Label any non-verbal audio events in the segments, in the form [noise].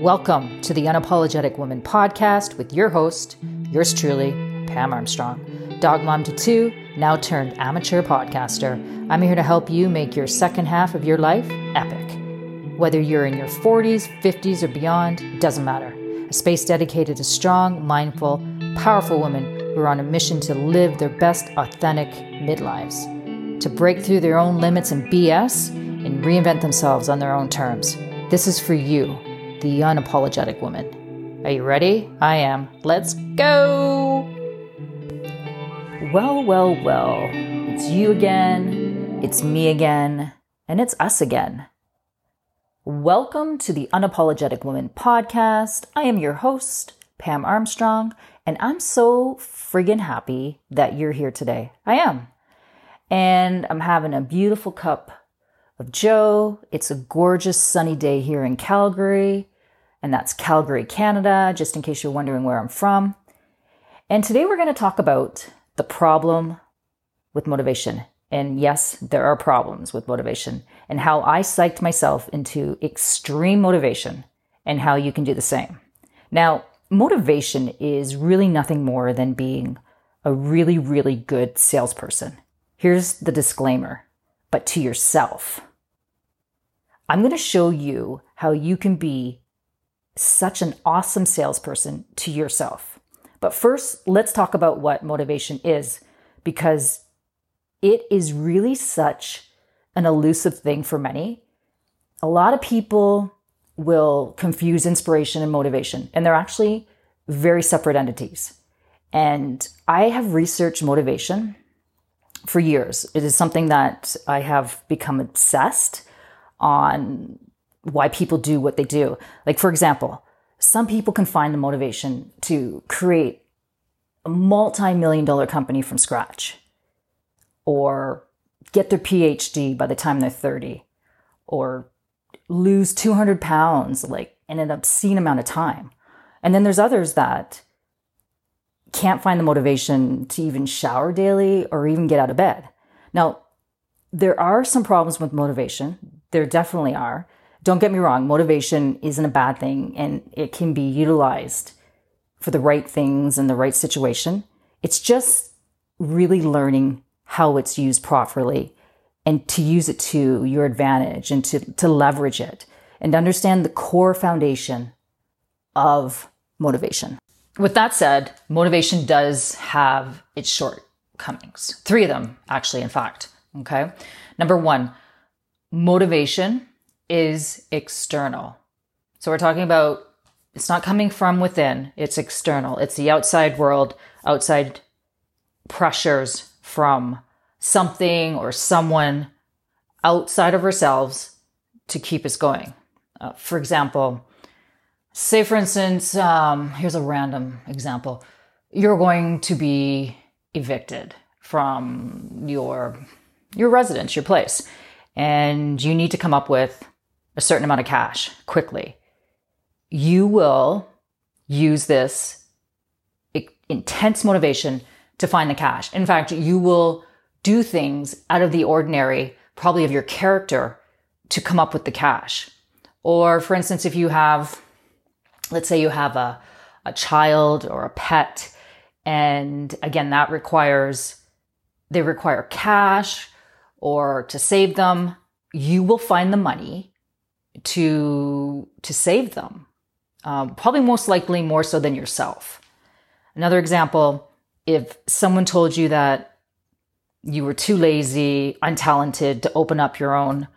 Welcome to the Unapologetic Woman podcast with your host, yours truly, Pam Armstrong, dog mom to two, now turned amateur podcaster. I'm here to help you make your second half of your life epic. Whether you're in your 40s, 50s, or beyond, doesn't matter. A space dedicated to strong, mindful, powerful women who are on a mission to live their best authentic midlives, to break through their own limits and BS reinvent themselves on their own terms. This is for you the unapologetic woman. Are you ready? I am. Let's go! Well, well, well. It's you again, it's me again, and it's us again. Welcome to the Unapologetic Woman podcast. I am your host, Pam Armstrong, and I'm so friggin' happy that you're here today. I am. And I'm having a beautiful cup of Joe. It's a gorgeous sunny day here in Calgary and that's Calgary, Canada, just in case you're wondering where I'm from. And today we're going to talk about the problem with motivation. And yes, there are problems with motivation and how I psyched myself into extreme motivation and how you can do the same. Now, motivation is really nothing more than being a really, really good salesperson. Here's the disclaimer, but to yourself. I'm going to show you how you can be such an awesome salesperson to yourself. But first, let's talk about what motivation is because it is really such an elusive thing for many. A lot of people will confuse inspiration and motivation, and they're actually very separate entities. And I have researched motivation for years. It is something that I have become obsessed on why people do what they do. Like, for example, some people can find the motivation to create a multi million dollar company from scratch or get their PhD by the time they're 30 or lose 200 pounds like in an obscene amount of time. And then there's others that can't find the motivation to even shower daily or even get out of bed. Now, there are some problems with motivation. There definitely are. Don't get me wrong, motivation isn't a bad thing and it can be utilized for the right things in the right situation. It's just really learning how it's used properly and to use it to your advantage and to, to leverage it and understand the core foundation of motivation. With that said, motivation does have its shortcomings. Three of them, actually, in fact. Okay. Number one, motivation is external. So we're talking about it's not coming from within, it's external. It's the outside world, outside pressures from something or someone outside of ourselves to keep us going. Uh, for example, say for instance, um, here's a random example. You're going to be evicted from your your residence, your place, and you need to come up with a certain amount of cash quickly, you will use this intense motivation to find the cash. In fact, you will do things out of the ordinary, probably of your character, to come up with the cash. Or, for instance, if you have, let's say you have a, a child or a pet, and again, that requires, they require cash or to save them, you will find the money to to save them. Um, probably most likely more so than yourself. Another example: if someone told you that you were too lazy, untalented to open up your own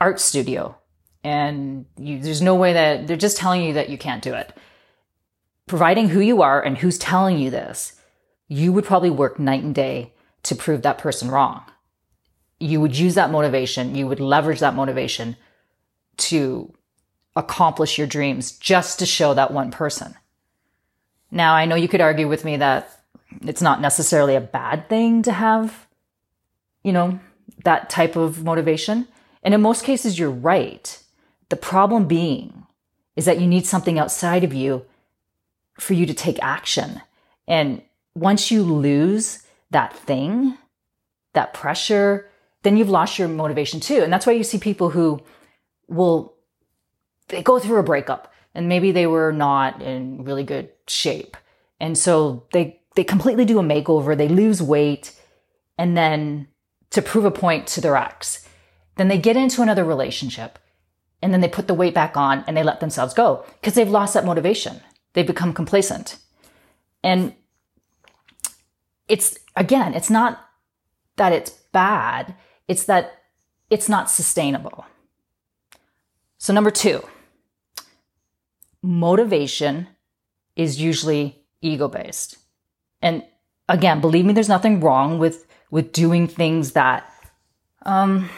art studio, and you, there's no way that they're just telling you that you can't do it. Providing who you are and who's telling you this, you would probably work night and day to prove that person wrong. You would use that motivation, you would leverage that motivation to accomplish your dreams just to show that one person. Now, I know you could argue with me that it's not necessarily a bad thing to have, you know, that type of motivation. And in most cases, you're right. The problem being is that you need something outside of you for you to take action. And once you lose that thing, that pressure, then you've lost your motivation too. And that's why you see people who will, they go through a breakup and maybe they were not in really good shape. And so they, they completely do a makeover, they lose weight, and then to prove a point to their ex, then they get into another relationship and then they put the weight back on and they let themselves go because they've lost that motivation. They've become complacent. And it's, again, it's not that it's bad, it's that it's not sustainable. So, number two, motivation is usually ego based. And again, believe me, there's nothing wrong with, with doing things that, um,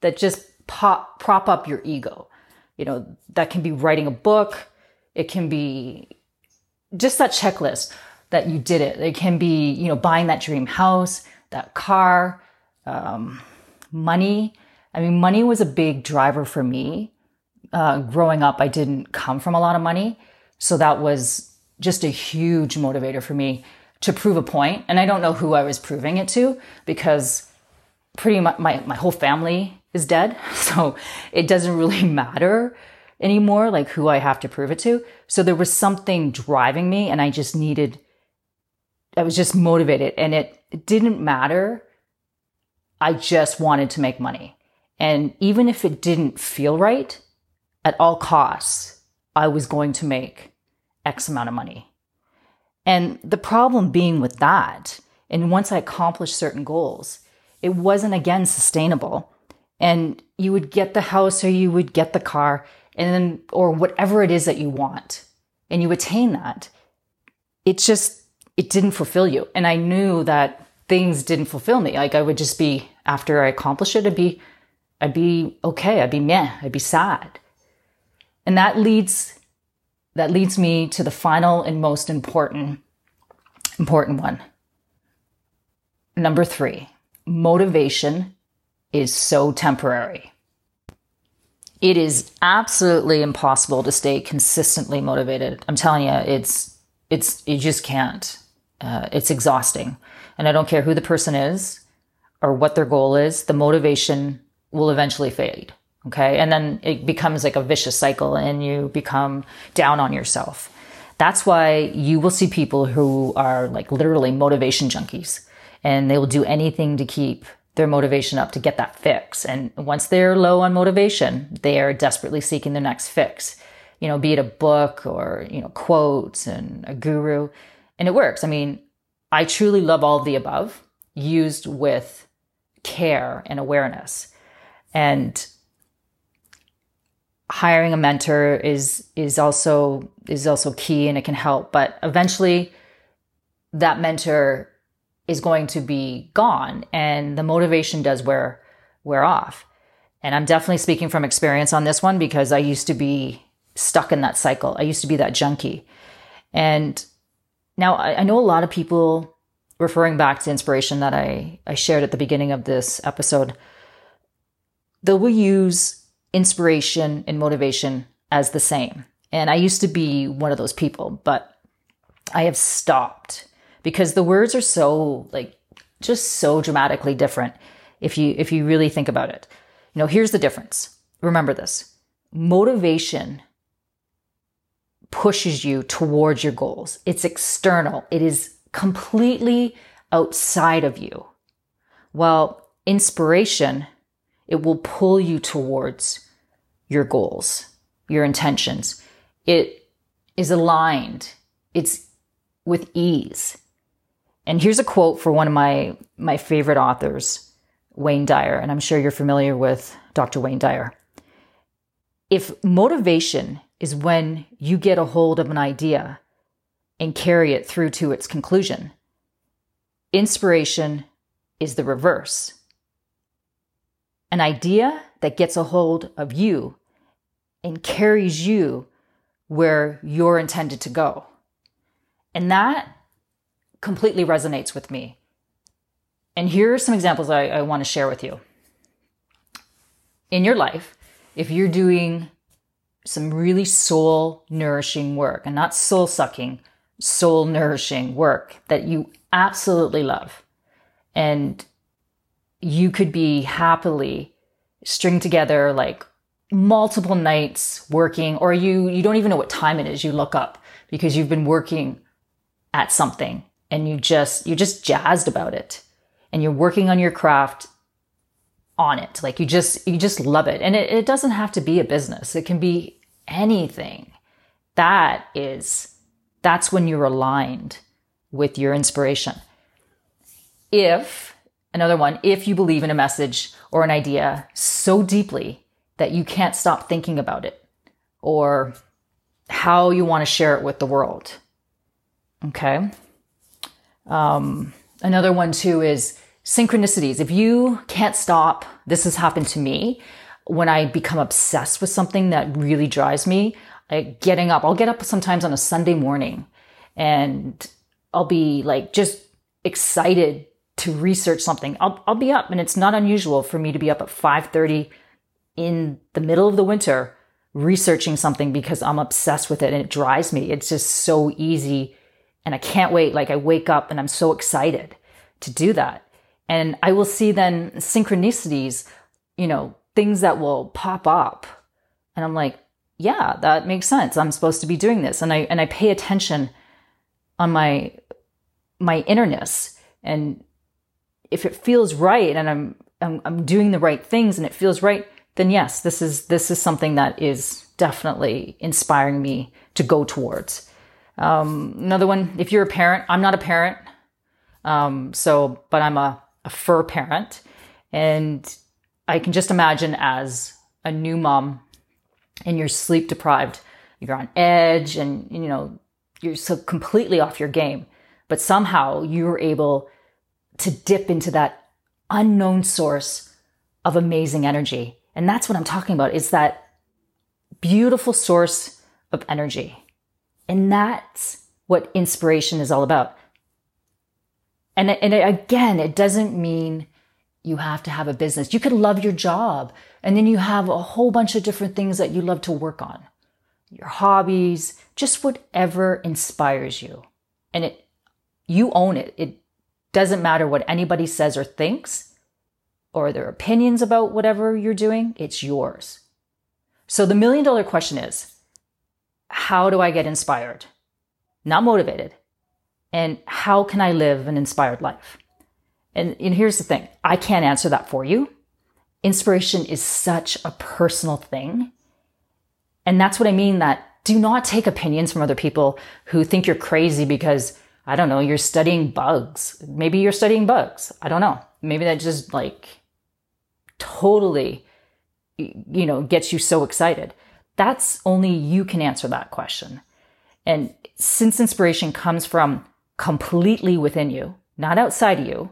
that just pop, prop up your ego. You know, that can be writing a book. It can be just that checklist that you did it. It can be, you know, buying that dream house, that car, um, money. I mean, money was a big driver for me. Uh, growing up, I didn't come from a lot of money. So that was just a huge motivator for me to prove a point. And I don't know who I was proving it to because pretty much my, my whole family is dead. [laughs] So it doesn't really [laughs] matter anymore, like who I have to prove it to. So there was something driving me and I just needed, I was just motivated and it, it didn't matter. I just wanted to make money. And even if it didn't feel right, at all costs, I was going to make X amount of money. And the problem being with that, and once I accomplished certain goals, it wasn't again sustainable and you would get the house or you would get the car and then or whatever it is that you want and you attain that. It just it didn't fulfill you. And i knew that things didn't fulfill me. Like i would just be after i accomplished it i'd be i'd be okay. I'd be meh. I'd be sad. And that leads that leads me to the final and most important important one. Number 3 motivation is so temporary. It is absolutely impossible to stay consistently motivated. I'm telling you, it's it's you just can't. Uh, it's exhausting, and I don't care who the person is or what their goal is. The motivation will eventually fade. Okay, and then it becomes like a vicious cycle, and you become down on yourself. That's why you will see people who are like literally motivation junkies, and they will do anything to keep their motivation up to get that fix. And once they're low on motivation, they are desperately seeking their next fix. You know, be it a book or, you know, quotes and a guru. And it works. I mean, I truly love all the above used with care and awareness. And hiring a mentor is is also is also key and it can help, but eventually that mentor is going to be gone and the motivation does wear wear off. And I'm definitely speaking from experience on this one because I used to be stuck in that cycle. I used to be that junkie. And now I, I know a lot of people referring back to inspiration that I, I shared at the beginning of this episode, they will use inspiration and motivation as the same. And I used to be one of those people, but I have stopped because the words are so like just so dramatically different if you if you really think about it. You know, here's the difference. Remember this. Motivation pushes you towards your goals. It's external. It is completely outside of you. While inspiration, it will pull you towards your goals, your intentions. It is aligned. It's with ease. And here's a quote for one of my, my favorite authors, Wayne Dyer, and I'm sure you're familiar with Dr. Wayne Dyer. If motivation is when you get a hold of an idea and carry it through to its conclusion, inspiration is the reverse. An idea that gets a hold of you and carries you where you're intended to go. And that completely resonates with me. And here are some examples I, I want to share with you. In your life, if you're doing some really soul nourishing work and not soul sucking, soul nourishing work that you absolutely love, and you could be happily string together like multiple nights working or you you don't even know what time it is you look up because you've been working at something and you just you're just jazzed about it. And you're working on your craft on it. Like you just you just love it. And it, it doesn't have to be a business. It can be anything. That is that's when you're aligned with your inspiration. If another one if you believe in a message or an idea so deeply that you can't stop thinking about it or how you want to share it with the world. Okay um, another one too is synchronicities. If you can't stop, this has happened to me when I become obsessed with something that really drives me. Like getting up, I'll get up sometimes on a Sunday morning and I'll be like just excited to research something. I'll, I'll be up and it's not unusual for me to be up at 5:30 in the middle of the winter researching something because I'm obsessed with it and it drives me. It's just so easy and I can't wait. Like I wake up and I'm so excited to do that. And I will see then synchronicities, you know, things that will pop up. And I'm like, yeah, that makes sense. I'm supposed to be doing this. And I, and I pay attention on my, my innerness. And if it feels right and I'm, I'm, I'm doing the right things and it feels right, then yes, this is, this is something that is definitely inspiring me to go towards. Um, another one, if you're a parent, I'm not a parent. Um, so, but I'm a, a fur parent. And I can just imagine as a new mom and you're sleep deprived, you're on edge and, you know, you're so completely off your game. But somehow you were able to dip into that unknown source of amazing energy. And that's what I'm talking about is that beautiful source of energy. And that's what inspiration is all about. And, and again, it doesn't mean you have to have a business. You could love your job and then you have a whole bunch of different things that you love to work on. Your hobbies, just whatever inspires you. And it, you own it. It doesn't matter what anybody says or thinks or their opinions about whatever you're doing. It's yours. So the million dollar question is, how do I get inspired? Not motivated. And how can I live an inspired life? And, and here's the thing I can't answer that for you. Inspiration is such a personal thing. And that's what I mean that do not take opinions from other people who think you're crazy because, I don't know, you're studying bugs. Maybe you're studying bugs. I don't know. Maybe that just like totally, you know, gets you so excited. That's only you can answer that question. And since inspiration comes from completely within you, not outside of you,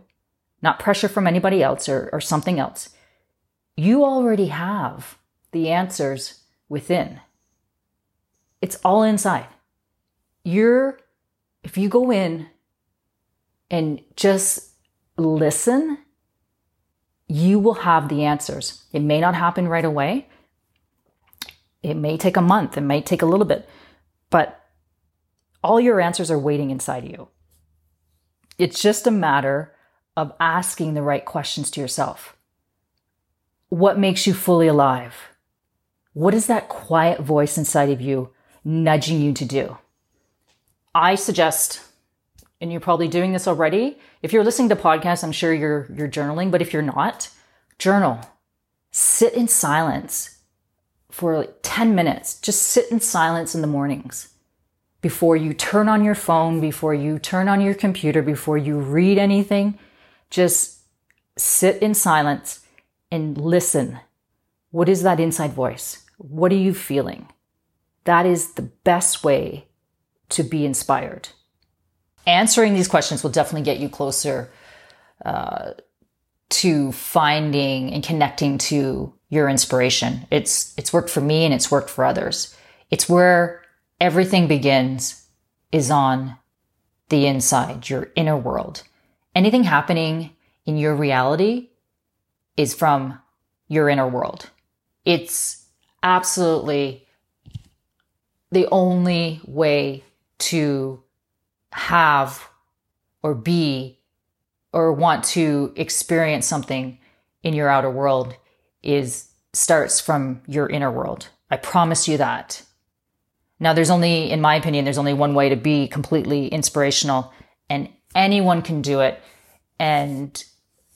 not pressure from anybody else or, or something else, you already have the answers within. It's all inside. You're, if you go in and just listen, you will have the answers. It may not happen right away, it may take a month, it may take a little bit, but all your answers are waiting inside you. It's just a matter of asking the right questions to yourself. What makes you fully alive? What is that quiet voice inside of you nudging you to do? I suggest, and you're probably doing this already. If you're listening to podcasts, I'm sure you're, you're journaling, but if you're not, journal. Sit in silence for like 10 minutes. Just sit in silence in the mornings before you turn on your phone, before you turn on your computer, before you read anything. Just sit in silence and listen. What is that inside voice? What are you feeling? That is the best way to be inspired. Answering these questions will definitely get you closer uh, to finding and connecting to your inspiration. It's, it's worked for me and it's worked for others. It's where everything begins is on the inside, your inner world. Anything happening in your reality is from your inner world. It's absolutely the only way to have or be or want to experience something in your outer world is starts from your inner world. I promise you that. Now, there's only, in my opinion, there's only one way to be completely inspirational, and anyone can do it and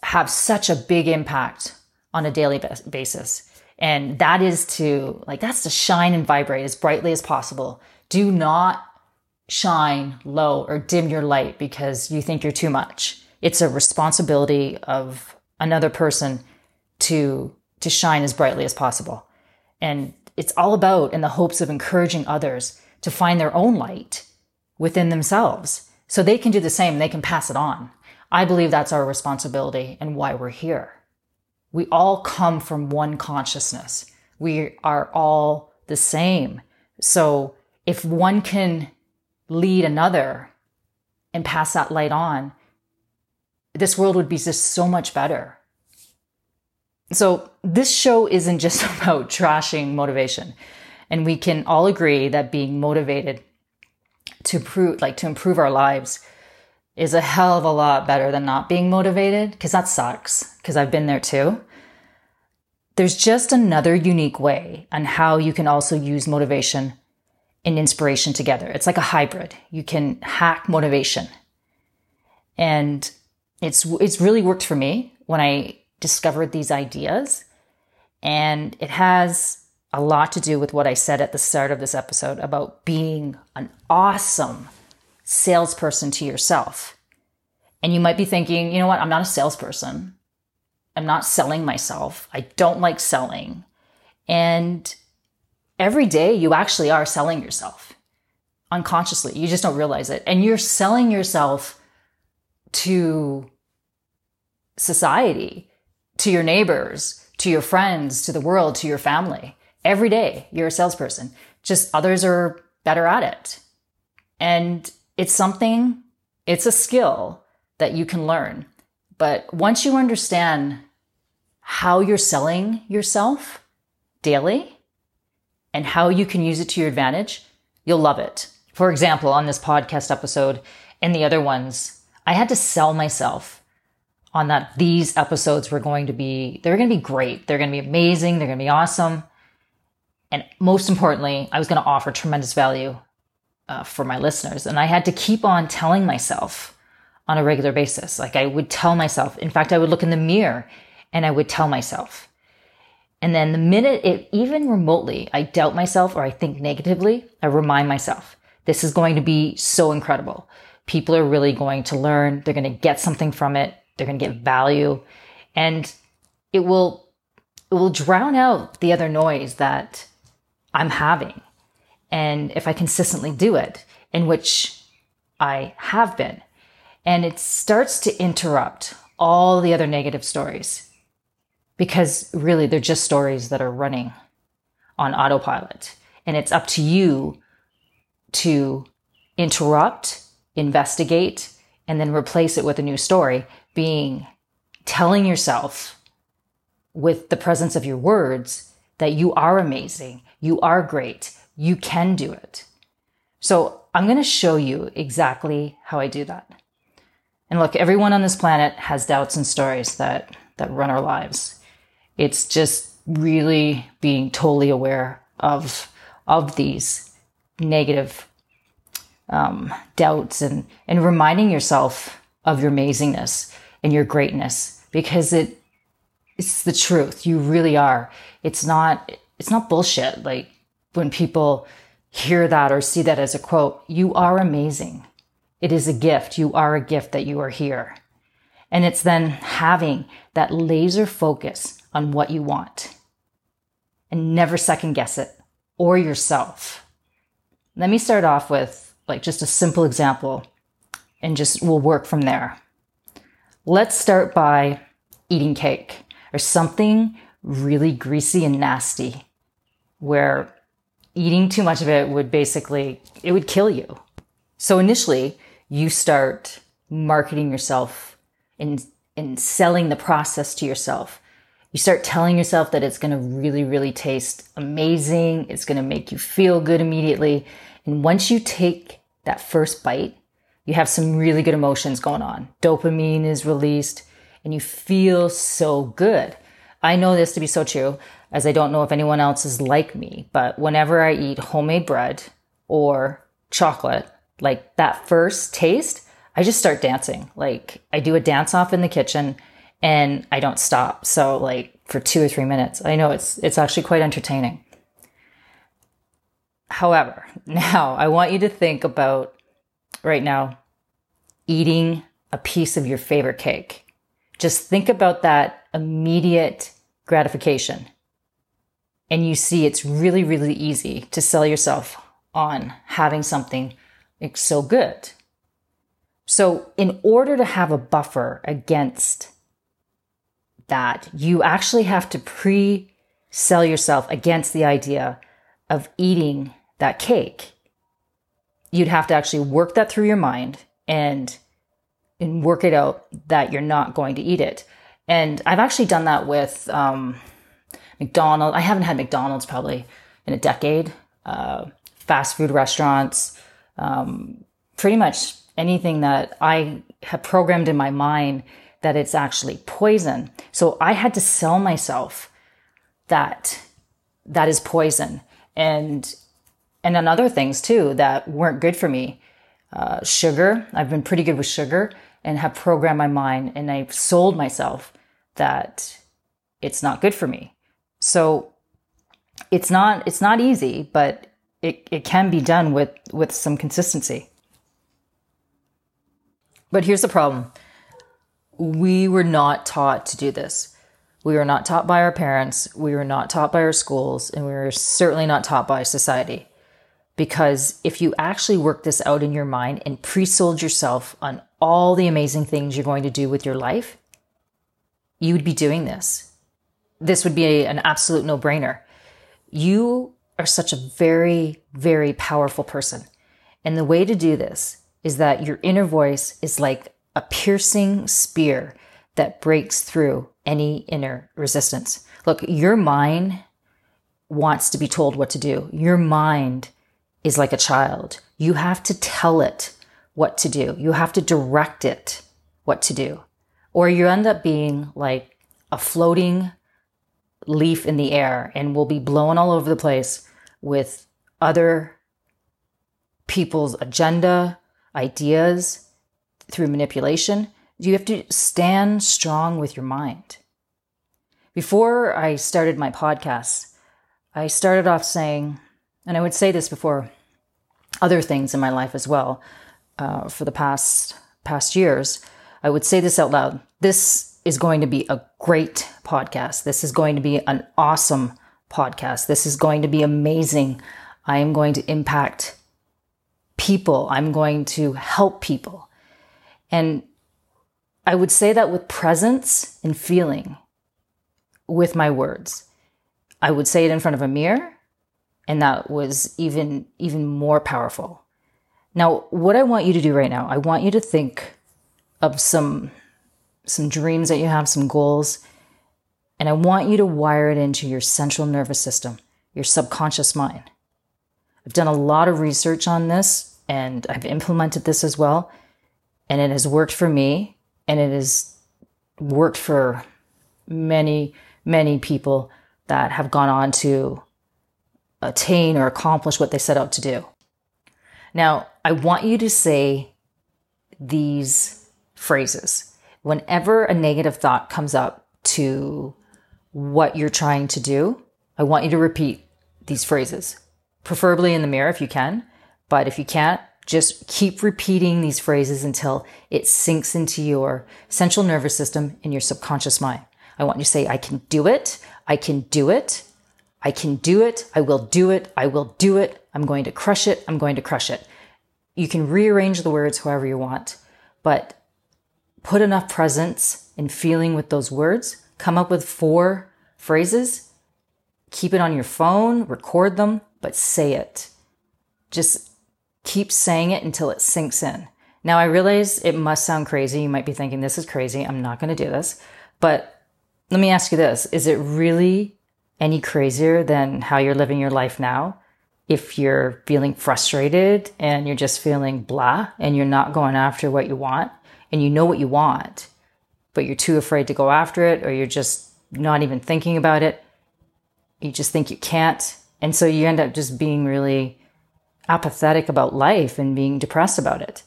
have such a big impact on a daily basis. And that is to, like, that's to shine and vibrate as brightly as possible. Do not shine low or dim your light because you think you're too much. It's a responsibility of another person to to shine as brightly as possible. And it's all about in the hopes of encouraging others to find their own light within themselves so they can do the same, they can pass it on. I believe that's our responsibility and why we're here. We all come from one consciousness. We are all the same. So if one can lead another and pass that light on, this world would be just so much better. So this show isn't just [laughs] about trashing motivation. And we can all agree that being motivated to prove, like to improve our lives is a hell of a lot better than not being motivated because that sucks because I've been there too. There's just another unique way on how you can also use motivation and inspiration together. It's like a hybrid. You can hack motivation. And it's it's really worked for me when I discovered these ideas. And it has a lot to do with what I said at the start of this episode about being an awesome salesperson to yourself. And you might be thinking, you know what? I'm not a salesperson. I'm not selling myself. I don't like selling. And every day you actually are selling yourself unconsciously. You just don't realize it. And you're selling yourself to society, to your neighbors, to your friends, to the world, to your family. Every day you're a salesperson. Just others are better at it. And it's something, it's a skill that you can learn. But once you understand how you're selling yourself daily and how you can use it to your advantage, you'll love it. For example, on this podcast episode and the other ones, I had to sell myself on that these episodes were going to be, they're going to be great. They're going to be amazing. They're going to be awesome. And most importantly, I was going to offer tremendous value uh, for my listeners. And I had to keep on telling myself on a regular basis. Like I would tell myself, in fact, I would look in the mirror and I would tell myself. And then the minute it even remotely, I doubt myself or I think negatively, I remind myself, this is going to be so incredible. People are really going to learn. They're going to get something from it. They're going to get value and it will, it will drown out the other noise that I'm having. And if I consistently do it, in which I have been, and it starts to interrupt all the other negative stories because really they're just stories that are running on autopilot. And it's up to you to interrupt, investigate, and then replace it with a new story being telling yourself with the presence of your words that you are amazing, you are great, you can do it. So I'm going to show you exactly how I do that. And look, everyone on this planet has doubts and stories that, that run our lives. It's just really being totally aware of, of these negative um, doubts and, and reminding yourself of your amazingness and your greatness because it it's the truth. You really are. It's not it's not bullshit. Like when people hear that or see that as a quote, you are amazing. It is a gift. You are a gift that you are here. And it's then having that laser focus on what you want and never second guess it or yourself. Let me start off with like just a simple example and just we'll work from there. Let's start by eating cake or something really greasy and nasty where eating too much of it would basically, it would kill you. So initially you start marketing yourself and, and selling the process to yourself. You start telling yourself that it's going to really, really taste amazing. It's going to make you feel good immediately. And once you take that first bite, you have some really good emotions going on. Dopamine is released and you feel so good. I know this to be so true as I don't know if anyone else is like me, but whenever I eat homemade bread or chocolate, like that first taste, I just start dancing. Like I do a dance off in the kitchen and I don't stop. So like for 2 or 3 minutes. I know it's it's actually quite entertaining. However, [laughs] now I want you to think about right now eating a piece of your favorite cake. Just think about that immediate gratification. And you see it's really, really easy to sell yourself on having something so good. So in order to have a buffer against that, you actually have to pre sell yourself against the idea of eating that cake. You'd have to actually work that through your mind and and work it out that you're not going to eat it. And I've actually done that with um, McDonald's. I haven't had McDonald's probably in a decade. Uh, fast food restaurants, um, pretty much anything that I have programmed in my mind that it's actually poison. So I had to sell myself that that is poison and and on other things too that weren't good for me. Uh, sugar, I've been pretty good with sugar and have programmed my mind and I've sold myself that it's not good for me. So it's not it's not easy, but it, it can be done with with some consistency. But here's the problem. We were not taught to do this. We were not taught by our parents, we were not taught by our schools, and we were certainly not taught by society. Because if you actually work this out in your mind and pre sold yourself on all the amazing things you're going to do with your life, you would be doing this. This would be a, an absolute no brainer. You are such a very, very powerful person. And the way to do this is that your inner voice is like a piercing spear that breaks through any inner resistance. Look, your mind wants to be told what to do. Your mind is like a child. You have to tell it what to do. You have to direct it what to do. Or you end up being like a floating leaf in the air and will be blown all over the place with other people's agenda, ideas through manipulation. You have to stand strong with your mind. Before I started my podcast, I started off saying, and I would say this before other things in my life as well, uh, for the past past years, I would say this out loud. This is going to be a great podcast. This is going to be an awesome podcast. This is going to be amazing. I am going to impact people. I'm going to help people. And I would say that with presence and feeling with my words. I would say it in front of a mirror, and that was even even more powerful. Now, what I want you to do right now, I want you to think of some some dreams that you have, some goals, and I want you to wire it into your central nervous system, your subconscious mind. I've done a lot of research on this and I've implemented this as well. And it has worked for me and it has worked for many, many people that have gone on to attain or accomplish what they set out to do. Now, I want you to say these phrases. Whenever a negative thought comes up to what you're trying to do, I want you to repeat these phrases, preferably in the mirror if you can. But if you can't, just keep repeating these phrases until it sinks into your central nervous system and your subconscious mind. I want you to say, I can do it. I can do it. I can do it. I will do it. I will do it. I'm going to crush it. I'm going to crush it. You can rearrange the words however you want, but put enough presence and feeling with those words. Come up with four phrases. Keep it on your phone, record them, but say it. Just keep saying it until it sinks in. Now, I realize it must sound crazy. You might be thinking, this is crazy. I'm not going to do this. But let me ask you this Is it really any crazier than how you're living your life now? If you're feeling frustrated and you're just feeling blah and you're not going after what you want and you know what you want, but you're too afraid to go after it, or you're just not even thinking about it. You just think you can't. And so you end up just being really apathetic about life and being depressed about it.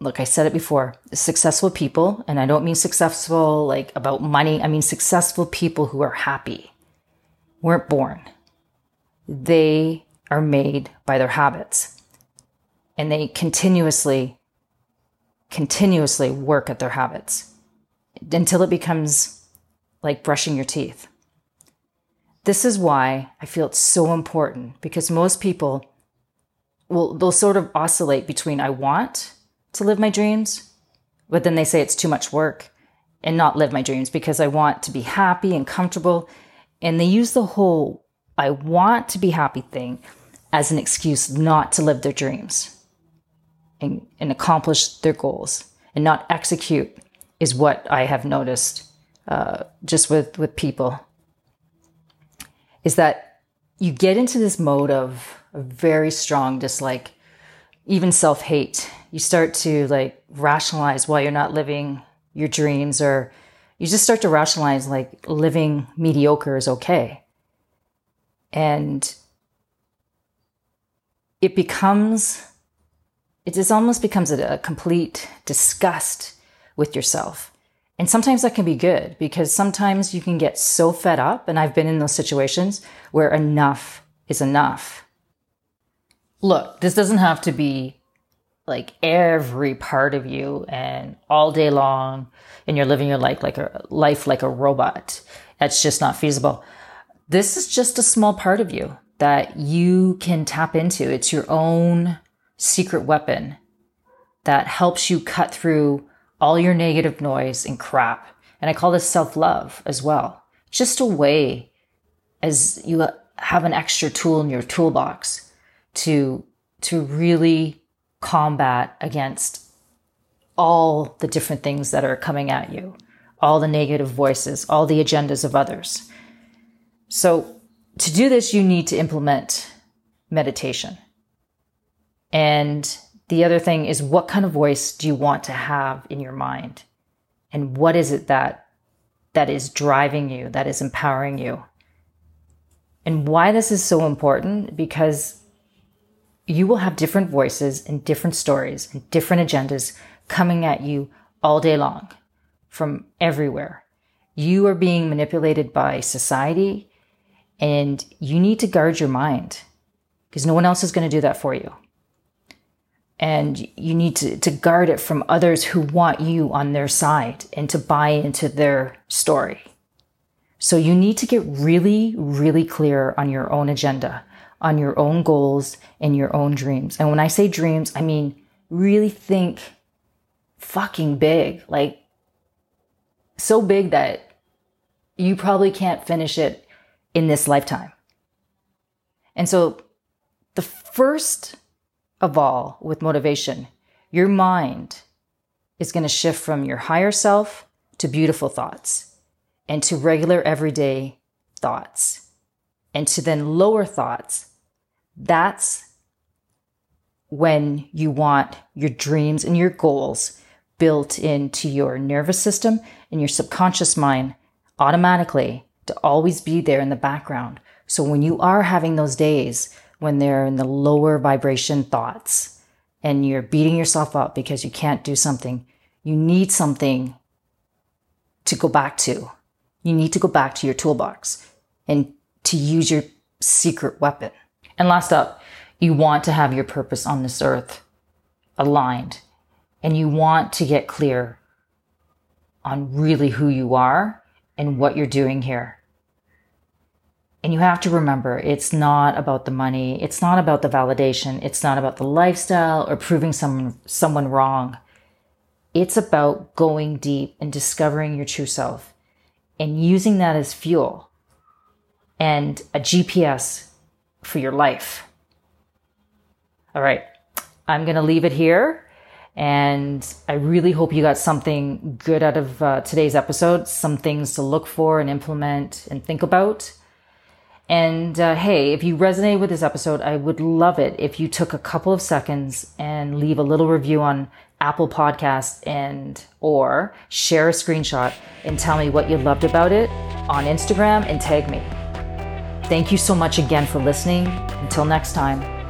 Look, I said it before successful people, and I don't mean successful like about money, I mean successful people who are happy, weren't born. They are made by their habits and they continuously, continuously work at their habits until it becomes like brushing your teeth. This is why I feel it's so important because most people will, they'll sort of oscillate between I want to live my dreams, but then they say it's too much work and not live my dreams because I want to be happy and comfortable. And they use the whole I want to be happy thing as an excuse not to live their dreams and, and accomplish their goals and not execute is what I have noticed uh, just with, with people is that you get into this mode of a very strong dislike, even self hate. You start to like rationalize why you're not living your dreams, or you just start to rationalize like living mediocre is okay. And it becomes, it just almost becomes a, a complete disgust with yourself and sometimes that can be good because sometimes you can get so fed up. And I've been in those situations where enough is enough. Look, this doesn't have to be like every part of you and all day long and you're living your life like a life like a robot. That's just not feasible. This is just a small part of you that you can tap into. It's your own secret weapon that helps you cut through all your negative noise and crap. And I call this self love as well. Just a way as you have an extra tool in your toolbox to, to really combat against all the different things that are coming at you, all the negative voices, all the agendas of others. So to do this, you need to implement meditation. And the other thing is what kind of voice do you want to have in your mind? And what is it that that is driving you, that is empowering you? And why this is so important because you will have different voices and different stories and different agendas coming at you all day long from everywhere. You are being manipulated by society and you need to guard your mind because no one else is going to do that for you and you need to, to guard it from others who want you on their side and to buy into their story. So you need to get really, really clear on your own agenda, on your own goals and your own dreams. And when I say dreams, I mean really think fucking big, like so big that you probably can't finish it in this lifetime. And so the first of all with motivation, your mind is going to shift from your higher self to beautiful thoughts and to regular everyday thoughts and to then lower thoughts. That's when you want your dreams and your goals built into your nervous system and your subconscious mind automatically to always be there in the background. So when you are having those days when they're in the lower vibration thoughts and you're beating yourself up because you can't do something, you need something to go back to. You need to go back to your toolbox and to use your secret weapon. And last up, you want to have your purpose on this earth aligned and you want to get clear on really who you are and what you're doing here. And you have to remember, it's not about the money. It's not about the validation. It's not about the lifestyle or proving someone, someone wrong. It's about going deep and discovering your true self and using that as fuel and a GPS for your life. All right. I'm going to leave it here. And I really hope you got something good out of uh, today's episode, some things to look for and implement and think about. And uh, hey, if you resonate with this episode, I would love it if you took a couple of seconds and leave a little review on Apple Podcast and or share a screenshot and tell me what you loved about it on Instagram and tag me. Thank you so much again for listening. Until next time.